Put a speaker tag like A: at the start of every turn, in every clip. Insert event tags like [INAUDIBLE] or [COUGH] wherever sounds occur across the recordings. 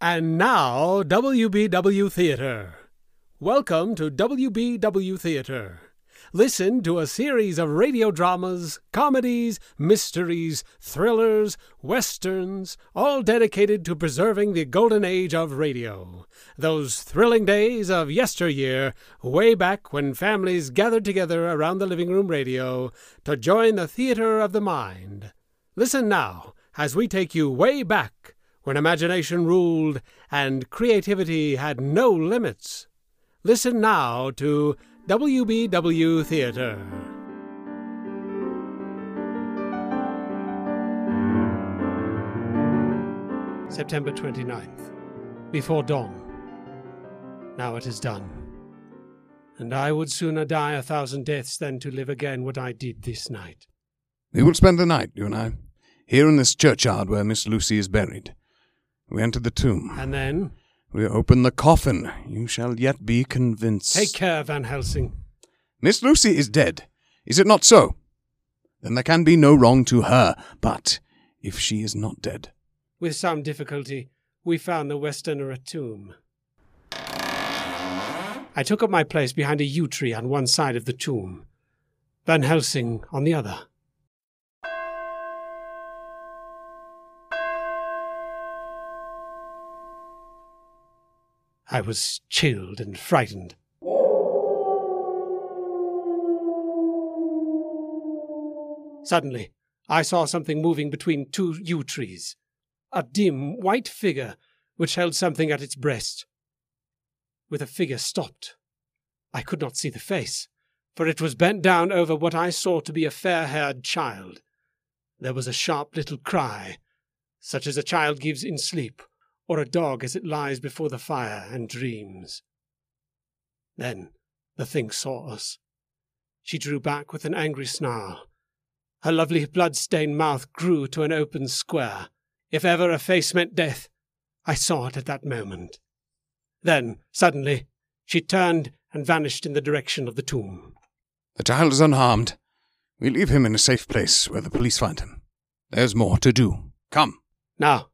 A: And now, WBW Theater. Welcome to WBW Theater. Listen to a series of radio dramas, comedies, mysteries, thrillers, westerns, all dedicated to preserving the golden age of radio. Those thrilling days of yesteryear, way back when families gathered together around the living room radio to join the theater of the mind. Listen now as we take you way back when imagination ruled and creativity had no limits. Listen now to WBW Theater. September 29th, before dawn. Now it is done. And I would sooner die a thousand deaths than to live again what I did this night.
B: We will spend the night, you and I, here in this churchyard where Miss Lucy is buried. We enter the tomb.
A: And then,
B: We open the coffin. You shall yet be convinced.
A: take care, Van Helsing.
B: Miss Lucy is dead. Is it not so? Then there can be no wrong to her. But if she is not dead,
A: With some difficulty, we found the Westenra tomb. I took up my place behind a yew tree on one side of the tomb, Van Helsing on the other. I was chilled and frightened. Suddenly, I saw something moving between two yew trees. A dim, white figure which held something at its breast. With the figure stopped. I could not see the face, for it was bent down over what I saw to be a fair haired child. There was a sharp little cry, such as a child gives in sleep, or a dog as it lies before the fire and dreams. Then the thing saw us. She drew back with an angry snarl. Her lovely blood-stained mouth grew to an open square. If ever a face meant death, I saw it at that moment. Then, suddenly, she turned and vanished in the direction of the tomb.
B: the child is unharmed. We leave him in a safe place where the police find him. There's more to do. Come.
A: Now,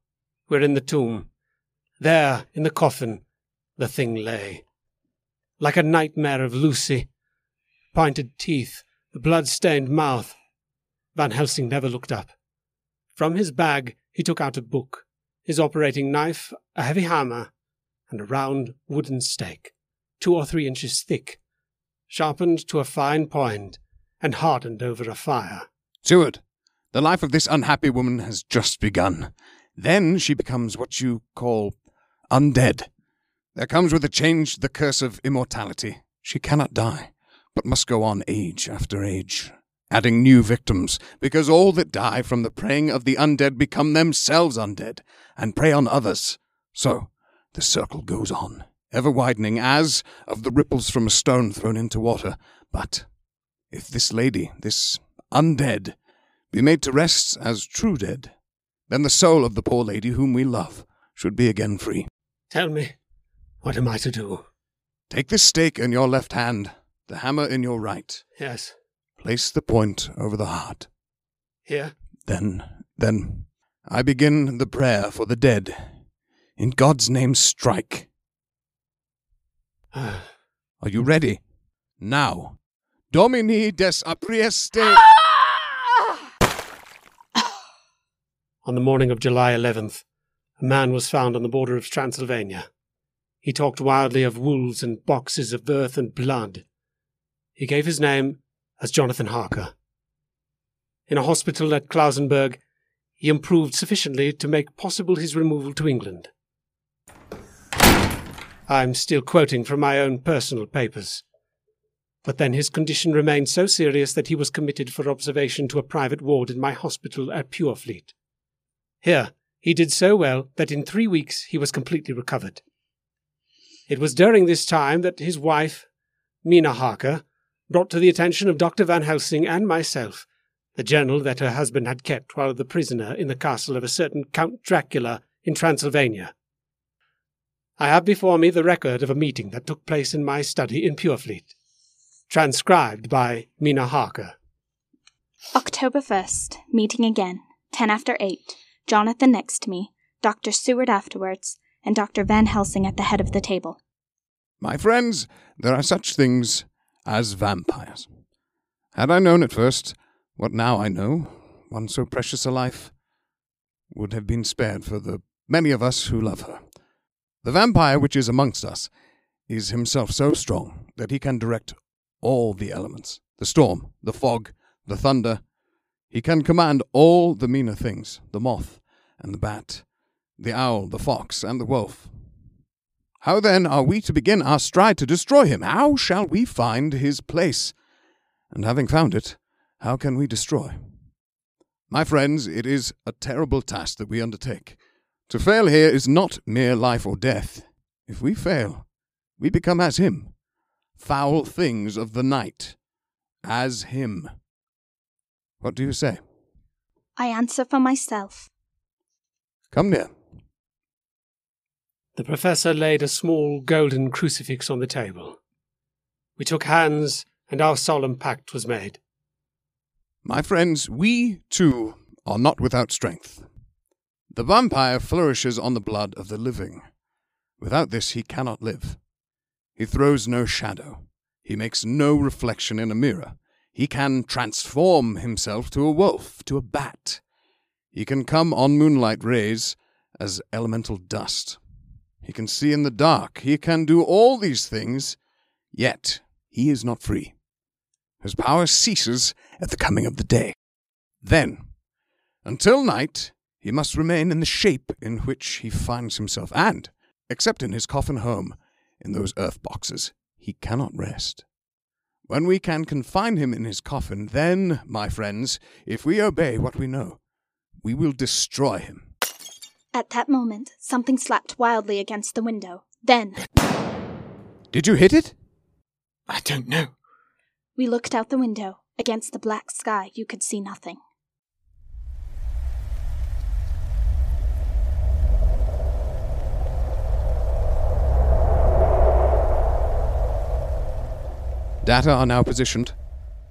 A: we're in the tomb. There, in the coffin, the thing lay. Like a nightmare of Lucy. Pointed teeth, the blood-stained mouth. Van Helsing never looked up. From his bag, he took out a book, his operating knife, a heavy hammer, and a round wooden stake, two or three inches thick, sharpened to a fine point, and hardened over a fire.
B: Seward, the life of this unhappy woman has just begun. Then she becomes what you call undead. There comes with the change the curse of immortality. She cannot die, but must go on age after age, adding new victims, because all that die from the preying of the undead become themselves undead, and prey on others. So the circle goes on, ever widening as of the ripples from a stone thrown into water. But if this lady, this undead, be made to rest as true dead, then the soul of the poor lady whom we love should be again free.
A: Tell me, what am I to do?
B: Take this stake in your left hand, the hammer in your right.
A: Yes,
B: Place the point over the heart.
A: here.
B: Then, then, I begin the prayer for the dead. In God's name, strike.
A: Ah,
B: Are you ready? Now. Domini des aprieste.
A: On the morning of July 11th, a man was found on the border of Transylvania. He talked wildly of wolves and boxes of earth and blood. He gave his name as Jonathan Harker. In a hospital at Klausenberg, he improved sufficiently to make possible his removal to England. I'm still quoting from my own personal papers. But then his condition remained so serious that he was committed for observation to a private ward in my hospital at Purfleet. Here, he did so well that in three weeks he was completely recovered. It was during this time that his wife, Mina Harker, brought to the attention of Dr. Van Helsing and myself the journal that her husband had kept while the prisoner in the castle of a certain Count Dracula in Transylvania. I have before me the record of a meeting that took place in my study in Purfleet, transcribed by Mina Harker.
C: October 1st, meeting again. 10 after 8. Jonathan next to me. Dr. Seward afterwards. and Dr. Van Helsing at the head of the table.
B: My friends, there are such things as vampires. Had I known at first what now I know, one so precious a life would have been spared for the many of us who love her. The vampire which is amongst us is himself so strong that he can direct all the elements the storm, the fog, the thunder. He can command all the meaner things the moth and the bat, the owl, the fox, and the wolf. How then are we to begin our stride to destroy him? How shall we find his place? And having found it, how can we destroy? My friends, it is a terrible task that we undertake. To fail here is not mere life or death. If we fail, we become as him, foul things of the night, as him. What do you say?
C: I answer for myself.
B: Come near.
A: The professor laid a small golden crucifix on the table. We took hands, and our solemn pact was made.
B: My friends, we, too, are not without strength. The vampire flourishes on the blood of the living. Without this he cannot live. He throws no shadow. He makes no reflection in a mirror. He can transform himself to a wolf, to a bat. He can come on moonlight rays as elemental dust. He can see in the dark. He can do all these things, yet he is not free. His power ceases at the coming of the day. Then, until night, he must remain in the shape in which he finds himself, and, except in his coffin home, in those earth boxes, he cannot rest. When we can confine him in his coffin, then, my friends, if we obey what we know, we will destroy him.
C: At that moment, something slapped wildly against the window. Then,
B: Did you hit it?
D: I don't know.
C: we looked out the window. Against the black sky, you could see nothing.
B: Data are now positioned.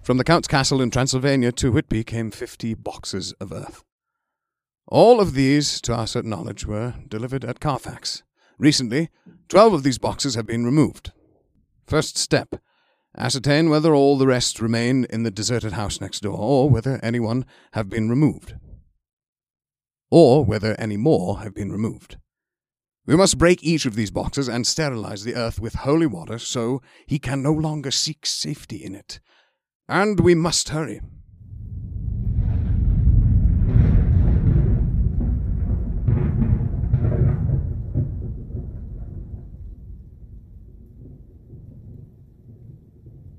B: From the Count's castle in Transylvania to Whitby came fifty boxes of earth. All of these, to our certain knowledge, were delivered at Carfax. Recently, twelve of these boxes have been removed. First step ascertain whether all the rest remain in the deserted house next door, or whether anyone have been removed. Or whether any more have been removed. We must break each of these boxes and sterilize the earth with holy water so he can no longer seek safety in it. And we must hurry.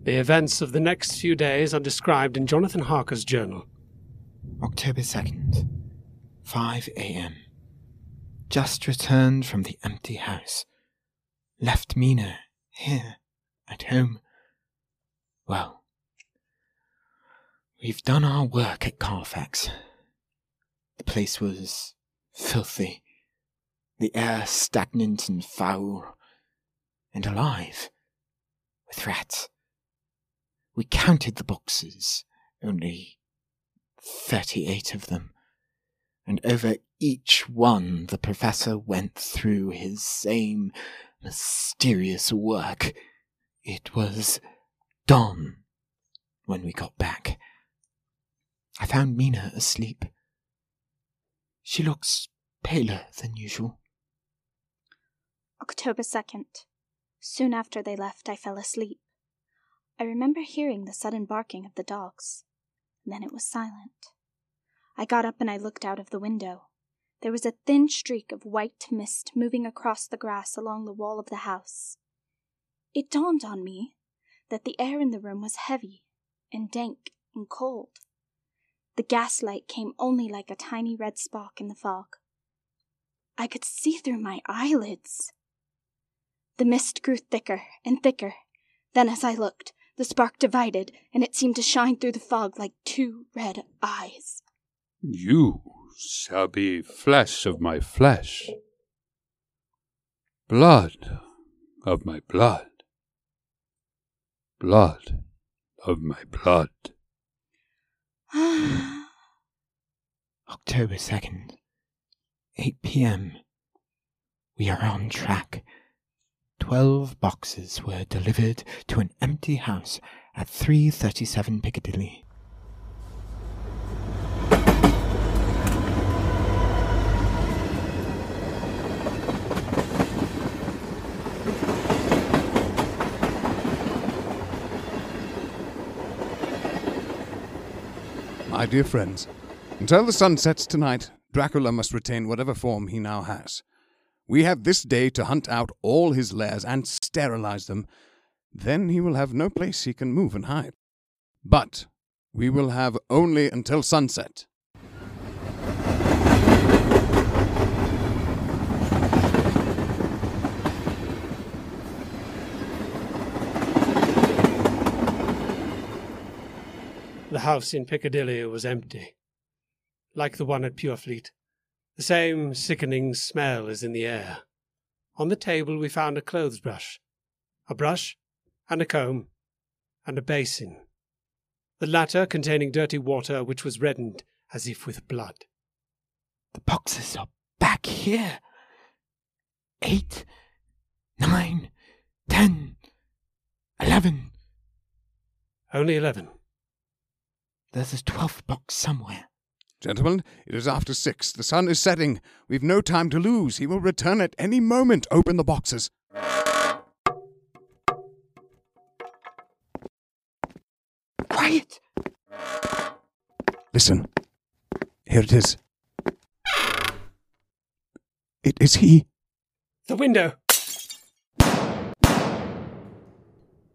A: The events of the next few days are described in Jonathan Harker's journal.
D: October 2nd, 5 a.m. Just returned from the empty house. Left Mina here at home. Well, we've done our work at Carfax. The place was filthy, the air stagnant and foul, and alive with rats. We counted the boxes, only 38 of them, and over each one the professor went through his same mysterious work. It was dawn when we got back. I found Mina asleep. She looks paler than usual.
C: October 2nd. Soon after they left, I fell asleep. I remember hearing the sudden barking of the dogs. Then it was silent. I got up and I looked out of the window. There was a thin streak of white mist moving across the grass along the wall of the house. It dawned on me that the air in the room was heavy and dank and cold. The gaslight came only like a tiny red spark in the fog. I could see through my eyelids. The mist grew thicker and thicker. Then, as I looked, the spark divided, and it seemed to shine through the fog like two red eyes.
E: You shall be flesh of my flesh, blood of my blood, blood of my blood. [SIGHS]
D: October 2nd, 8 p.m. We are on track. Twelve boxes were delivered to an empty house at 337 Piccadilly.
B: My dear friends, until the sun sets tonight, Dracula must retain whatever form he now has. We have this day to hunt out all his lairs and sterilize them. Then he will have no place he can move and hide. But we will have only until sunset.
A: The house in Piccadilly was empty, like the one at Purfleet. The same sickening smell is in the air. On the table we found a clothes brush, a brush, and a comb, and a basin. The latter containing dirty water which was reddened as if with blood.
D: The boxes are back here. Eight, nine, ten, eleven.
A: Only eleven.
D: There's a twelfth box somewhere.
B: Gentlemen, it is after six. The sun is setting. We've no time to lose. He will return at any moment. Open the boxes.
D: Quiet!
B: Listen. Here it is. It is he.
A: The window!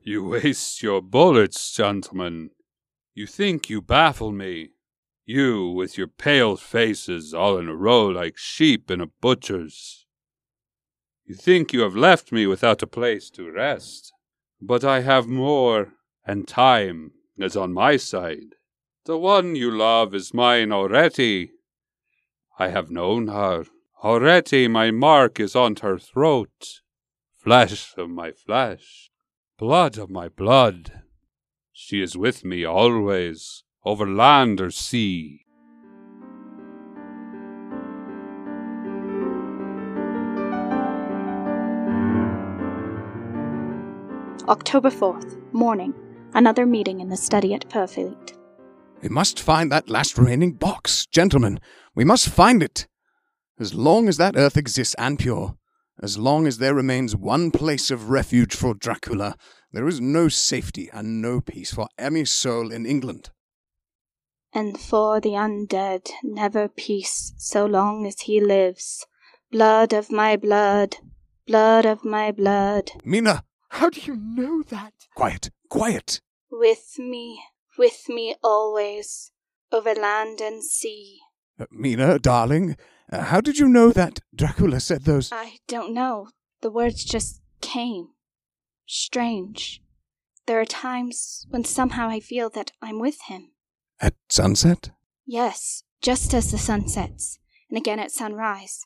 E: You waste your bullets, gentlemen. You think you baffle me. You, with your pale faces all in a row like sheep in a butcher's. You think you have left me without a place to rest. But I have more, and time is on my side. The one you love is mine already. I have known her. Already my mark is on her throat. Flesh of my flesh, blood of my blood. She is with me always, over land or sea.
C: October 4th, morning. Another meeting in the study at Purfleet.
B: We must find that last remaining box. Gentlemen, we must find it. As long as that earth exists and pure, as long as there remains one place of refuge for Dracula, there is no safety and no peace for any soul in England.
C: And for the undead, never peace so long as he lives. Blood of my blood, blood of my blood.
B: Mina,
D: How do you know that?
B: quiet, quiet.
C: With me, with me always, over land and sea.
B: Uh, Mina, darling, uh, how did you know that Dracula said those?
C: I don't know. The words just came. Strange. There are times when somehow I feel that I'm with him.
B: At sunset?
C: Yes, just as the sun sets, and again at sunrise.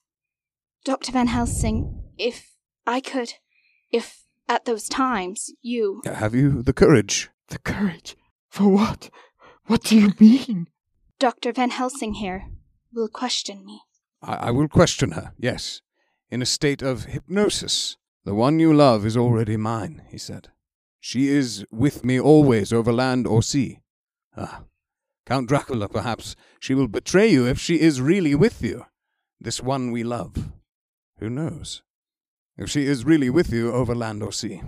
C: Dr. Van Helsing, if I could, if at those times you.
B: Have you the courage?
D: The courage? For what? What do you mean?
C: Dr. Van Helsing here will question me.
B: I, I will question her, yes. In a state of hypnosis. The one you love is already mine, he said. She is with me always over land or sea. Ah, Count Dracula, perhaps she will betray you if she is really with you. This one we love. Who knows? If she is really with you over land or sea.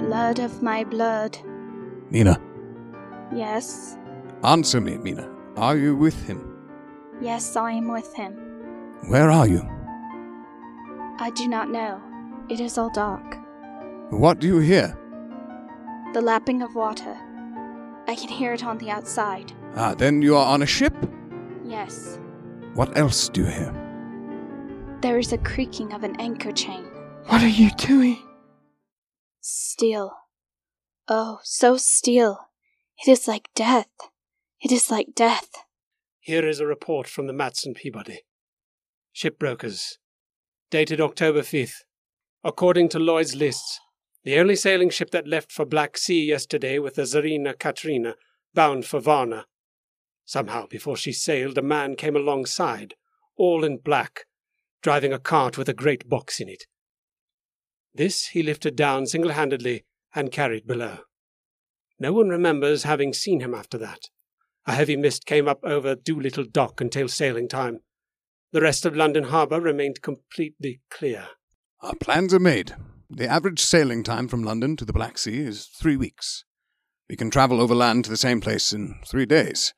C: Blood of my blood.
B: Mina,
C: Yes,
B: answer me, Mina. Are you with him?
C: yes, I am with him.
B: Where are you?
C: I do not know. It is all dark.
B: What do you hear?
C: The lapping of water. I can hear it on the outside.
B: Ah, then you are on a ship?
C: Yes.
B: What else do you hear?
C: There is a creaking of an anchor chain.
D: What are you doing?
C: Still. Oh, so still. It is like death. It is like death.
A: Here is a report from the Matson Peabody. Shipbrokers. Dated October 5th. According to Lloyd's lists, the only sailing ship that left for Black Sea yesterday with the Tsarina Katrina bound for Varna. Somehow, before she sailed, a man came alongside, all in black, driving a cart with a great box in it. This he lifted down single handedly and carried below. No one remembers having seen him after that. A heavy mist came up over Doolittle Dock until sailing time. The rest of London Harbour remained completely clear.
B: Our plans are made. The average sailing time from London to the Black Sea is three weeks. We can travel overland to the same place in three days.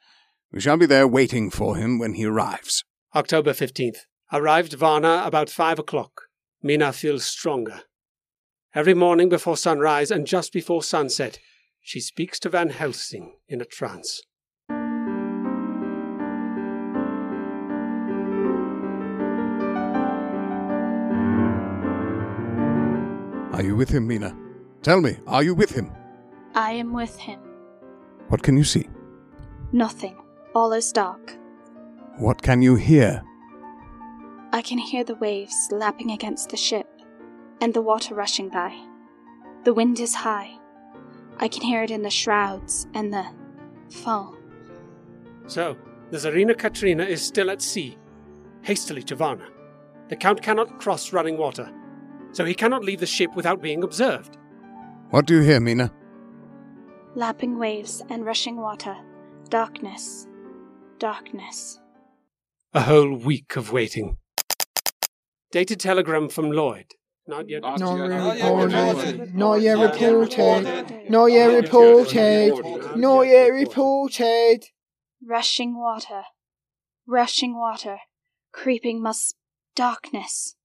B: We shall be there waiting for him when he arrives.
A: October 15th. Arrived Varna about five o'clock. Mina feels stronger. Every morning before sunrise and just before sunset, she speaks to Van Helsing in a trance.
B: Are you with him, Mina? Tell me, are you with him?
C: I am with him.
B: What can you see?
C: Nothing. All is dark.
B: What can you hear?
C: I can hear the waves lapping against the ship and the water rushing by. The wind is high. I can hear it in the shrouds and the foam.
A: So, the Tsarina Katrina is still at sea. Hastily to Varna. The Count cannot cross running water, so he cannot leave the ship without being observed.
B: What do you hear, Mina?
C: Lapping waves and rushing water. Darkness. Darkness.
A: A whole week of waiting. Dated telegram from Lloyd. Not yet.
D: Not
F: Not
D: yet
F: reported.
D: reported.
F: Not yet reported. Not yet reported. Not yet reported.
C: Rushing water. Rushing water. Creeping must. Darkness.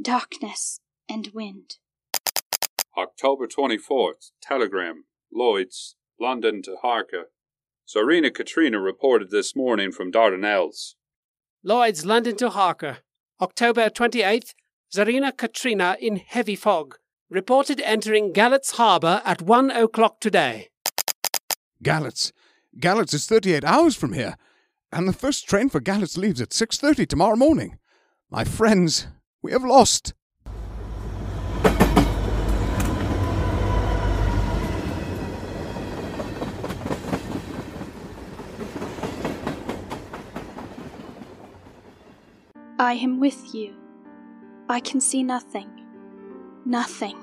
C: Darkness and wind.
E: October 24th. Telegram. Lloyd's. London to Harker. Tsarina Katrina reported this morning from Dardanelles.
A: Lloyd's London to Harker. October 28th. Tsarina Katrina in heavy fog. Reported entering Galatz Harbour at one o'clock today.
B: Galatz. Galatz is 38 hours from here, and the first train for Galatz leaves at 6.30 tomorrow morning. My friends, we have lost.
C: I am with you. I can see nothing. Nothing.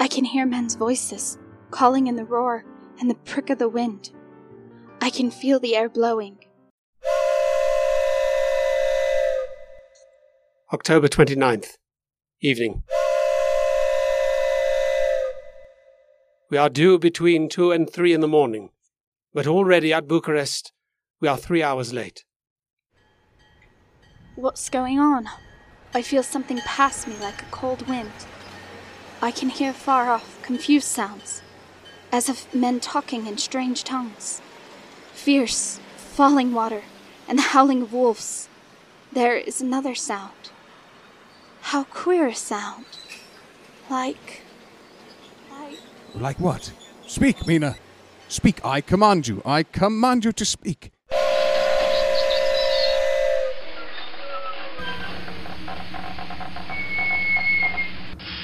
C: I can hear men's voices, calling in the roar and the prick of the wind. I can feel the air blowing.
A: October 29th. Evening. We are due between two and three in the morning, but already at Bucharest we are three hours late.
C: What's going on? I feel something pass me like a cold wind. I can hear far off confused sounds, as of men talking in strange tongues. Fierce, falling water, and the howling of wolves. There is another sound. How queer a sound. Like. like.
B: Like what? Speak, Mina. Speak, I command you. I command you to speak.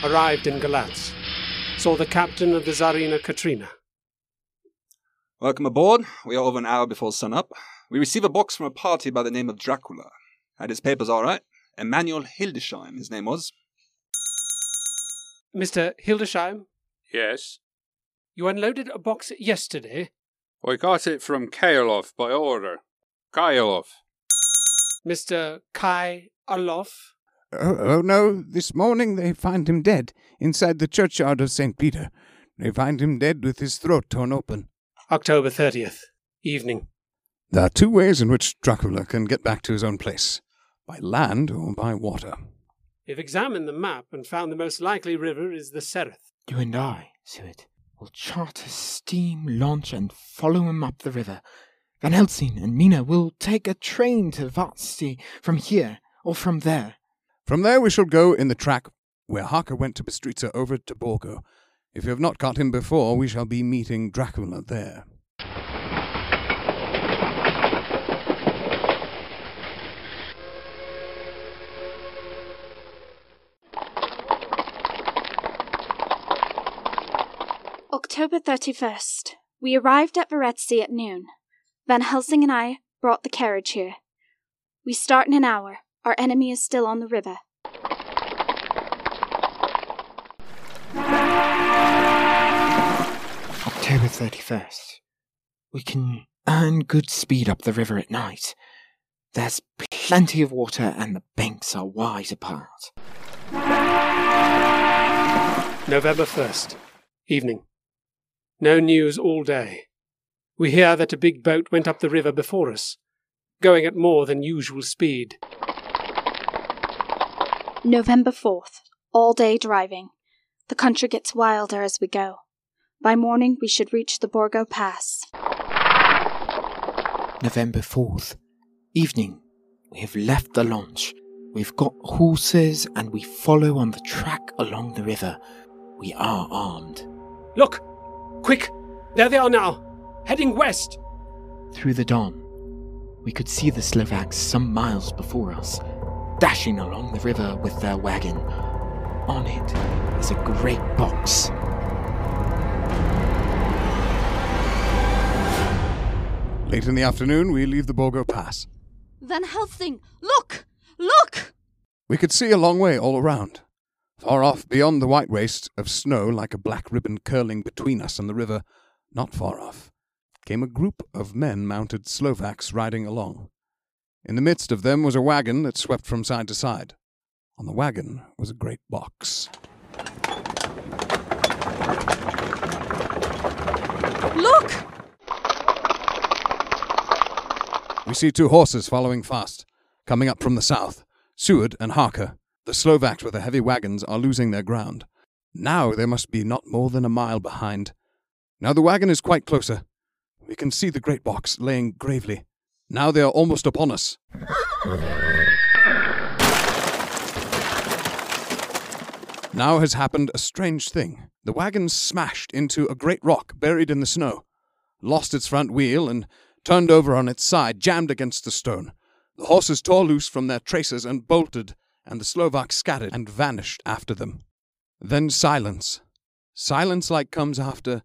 A: Arrived in Galatz. Saw the captain of the Tsarina Katrina.
G: Welcome aboard. We are over an hour before sunup. We receive a box from a party by the name of Dracula. Had his papers all right. Emmanuel Hildesheim, his name was.
A: Mr. Hildesheim,
E: Yes.
A: you unloaded a box yesterday.
E: I got it from Kailov by order. Kailov.
A: Mr. Kai Alof.
B: Oh, oh, no, this morning they find him dead inside the churchyard of St. Peter. They find him dead with his throat torn open.
A: October 30th. Evening.
B: There are two ways in which Dracula can get back to his own place by land or by water.
A: We've examined the map and found the most likely river is the Sereth.
D: You and I, Seward, will chart a steam launch and follow him up the river. Van Helsing and Mina will take a train to Vatsy from here or from there.
B: From there we shall go in the track where Harker went to Bistritza over to Borgo. If you have not caught him before, we shall be meeting Dracula there.
C: October 31st. We arrived at Varetzi at noon. Van Helsing and I brought the carriage here. We start in an hour. Our enemy is still on the river.
D: October 31st. We can earn good speed up the river at night. There's plenty of water and the banks are wide apart.
A: November 1st. Evening. No news all day. We hear that a big boat went up the river before us, going at more than usual speed.
C: November 4th. All day driving. The country gets wilder as we go. By morning, we should reach the Borgo Pass.
D: November 4th. Evening. We have left the launch. We've got horses and we follow on the track along the river. We are armed.
A: Look! Quick! There they are now! Heading west!
D: Through the dawn, we could see the Slovaks some miles before us, dashing along the river with their wagon. On it is a great box.
B: Late in the afternoon, we leave the Borgo Pass.
C: Van Helsing! Look! Look!
B: We could see a long way all around. Far off, beyond the white waste of snow, like a black ribbon curling between us and the river, not far off, came a group of men mounted Slovaks riding along. In the midst of them was a wagon that swept from side to side. On the wagon was a great box.
C: Look!
B: We see two horses following fast, coming up from the south. Seward and Harker, the Slovaks with the heavy wagons, are losing their ground. Now they must be not more than a mile behind. Now the wagon is quite closer. We can see the great box laying gravely. Now they are almost upon us. Now has happened a strange thing. The wagon smashed into a great rock buried in the snow, lost its front wheel, and turned over on its side, jammed against the stone. The horses tore loose from their traces and bolted, and the Slovaks scattered and vanished after them. Then silence. Silence like comes after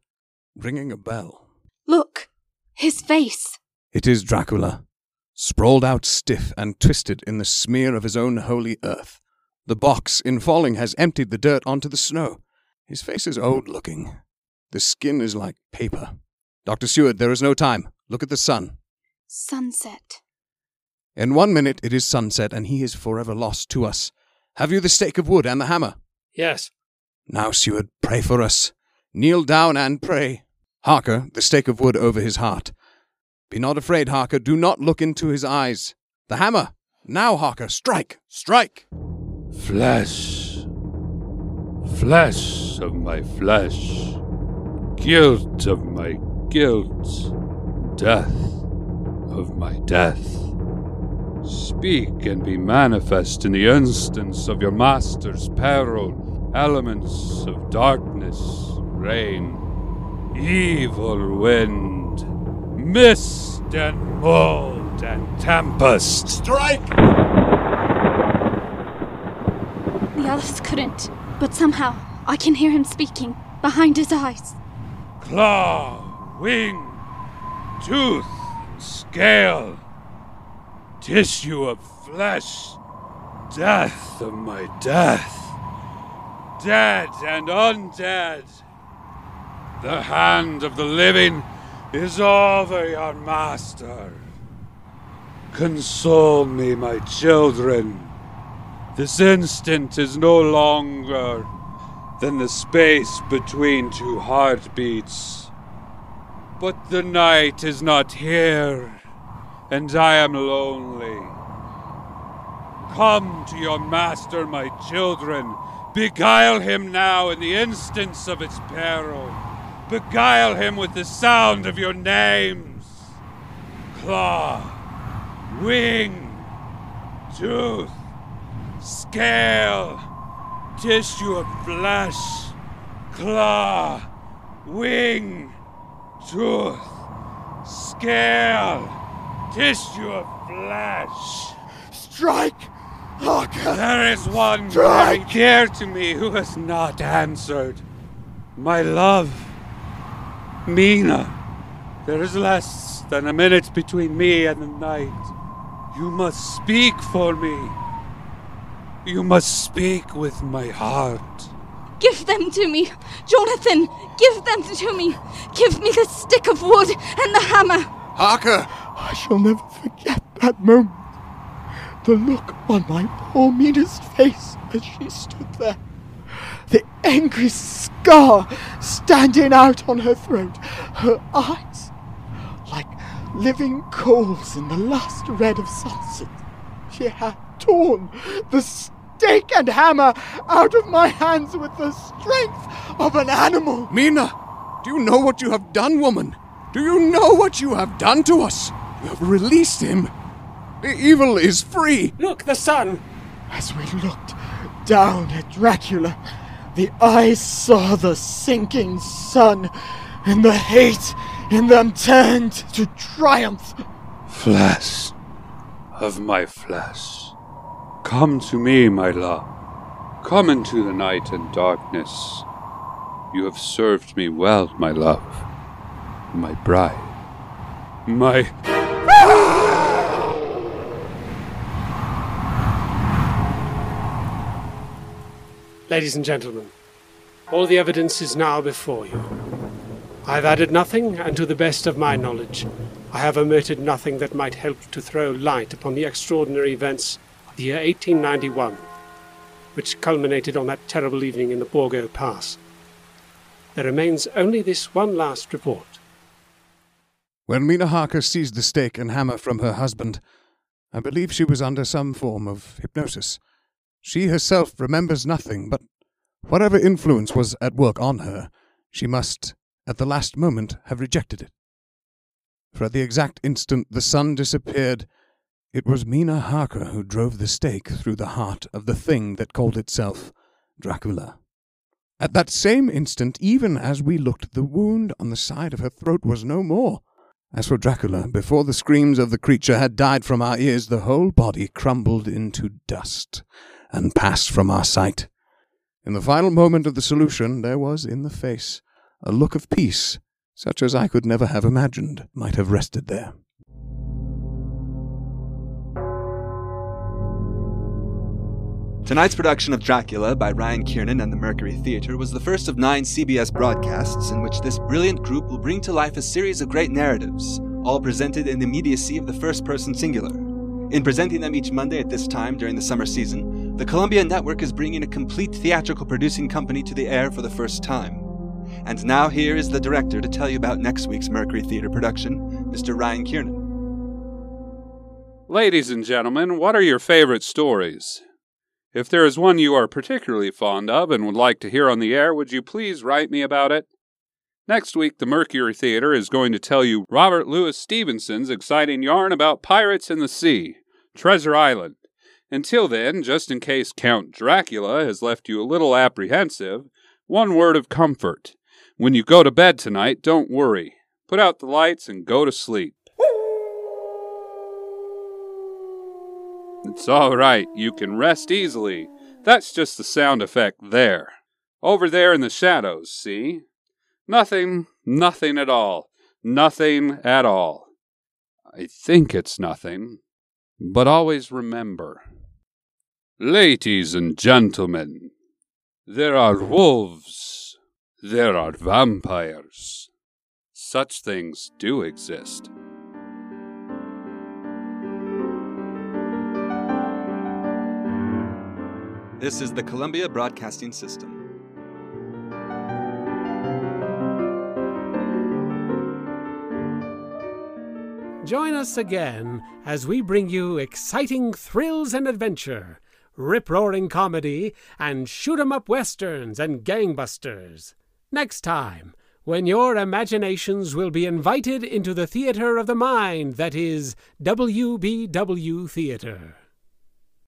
B: ringing a bell.
C: Look! His face!
B: It is Dracula, sprawled out stiff and twisted in the smear of his own holy earth. The box, in falling, has emptied the dirt onto the snow. His face is old looking. The skin is like paper. Dr. Seward, there is no time. Look at the sun.
C: Sunset.
B: In one minute it is sunset, and he is forever lost to us. Have you the stake of wood and the hammer?
A: Yes.
B: Now, Seward, pray for us. Kneel down and pray. Harker, the stake of wood over his heart. Be not afraid, Harker. Do not look into his eyes. The hammer. Now, Harker, strike! Strike!
E: Flesh. Flesh of my flesh. Guilt of my guilt. Death of my death. Speak and be manifest in the instance of your master's peril, elements of darkness, rain, evil wind, mist and mold and tempest.
B: Strike!
C: The others couldn't, but somehow I can hear him speaking behind his eyes.
E: Claw, wing, tooth, scale, tissue of flesh, death of my death, dead and undead. The hand of the living is over your master. Console me, my children. This instant is no longer than the space between two heartbeats. But the night is not here, and I am lonely. Come to your master, my children. Beguile him now in the instance of its peril. Beguile him with the sound of your names. Claw, wing, tooth, scale, tissue of flesh, claw, wing, tooth, scale, tissue of flesh.
F: Strike! Harker!
E: There is one
F: Strike!
E: very dear to me who has not answered. My love, Mina. There is less than a minute between me and the night. You must speak for me. You must speak with my heart.
C: Give them to me! Jonathan, give them to me! Give me the stick of wood and the hammer!
B: Harker!
D: I shall never forget that moment. The look on my poor Mina's face as she stood there. The angry scar standing out on her throat. Her eyes like living coals in the last red of sunset. She had torn the stake and hammer out of my hands with the strength of an animal.
B: Mina! Do you know what you have done, woman? Do you know what you have done to us? You have released him. The evil is free.
A: Look, the sun!
D: As we looked down at Dracula, the eyes saw the sinking sun, and the hate in them turned to triumph.
E: Flesh of my flesh. Come to me, my love. Come into the night and darkness. You have served me well, my love. My bride. My.
A: Ladies and gentlemen, all the evidence is now before you. I have added nothing, and to the best of my knowledge, I have omitted nothing that might help to throw light upon the extraordinary events of the year 1891, which culminated on that terrible evening in the Borgo Pass. There remains only this one last report.
B: When Mina Harker seized the stake and hammer from her husband, I believe she was under some form of hypnosis. She herself remembers nothing, but whatever influence was at work on her, she must, at the last moment, have rejected it. For at the exact instant the sun disappeared, it was Mina Harker who drove the stake through the heart of the thing that called itself Dracula. At that same instant, even as we looked, the wound on the side of her throat was no more. As for Dracula, before the screams of the creature had died from our ears, the whole body crumbled into dust and passed from our sight. In the final moment of the solution, there was in the face a look of peace, such as I could never have imagined might have rested there.
G: Tonight's production of Dracula by Ryan Kiernan and the Mercury Theatre was the first of nine CBS broadcasts in which this brilliant group will bring to life a series of great narratives, all presented in the immediacy of the first person singular. In presenting them each Monday at this time during the summer season, the Columbia Network is bringing a complete theatrical producing company to the air for the first time. And now here is the director to tell you about next week's Mercury Theatre production, Mr. Ryan Kiernan.
E: Ladies and gentlemen, what are your favorite stories? If there is one you are particularly fond of and would like to hear on the air, would you please write me about it? Next week, the Mercury Theater is going to tell you Robert Louis Stevenson's exciting yarn about pirates in the sea, Treasure Island. Until then, just in case Count Dracula has left you a little apprehensive, one word of comfort. When you go to bed tonight, don't worry. Put out the lights and go to sleep. It's all right. You can rest easily. That's just the sound effect there. Over there in the shadows, see? Nothing, nothing at all. Nothing at all. I think it's nothing. But always remember. Ladies and gentlemen, there are wolves. There are vampires. Such things do exist.
G: This is the Columbia Broadcasting System.
A: Join us again as we bring you exciting thrills and adventure, rip roaring comedy, and shoot 'em up westerns and gangbusters. Next time, when your imaginations will be invited into the theater of the mind that is WBW Theater.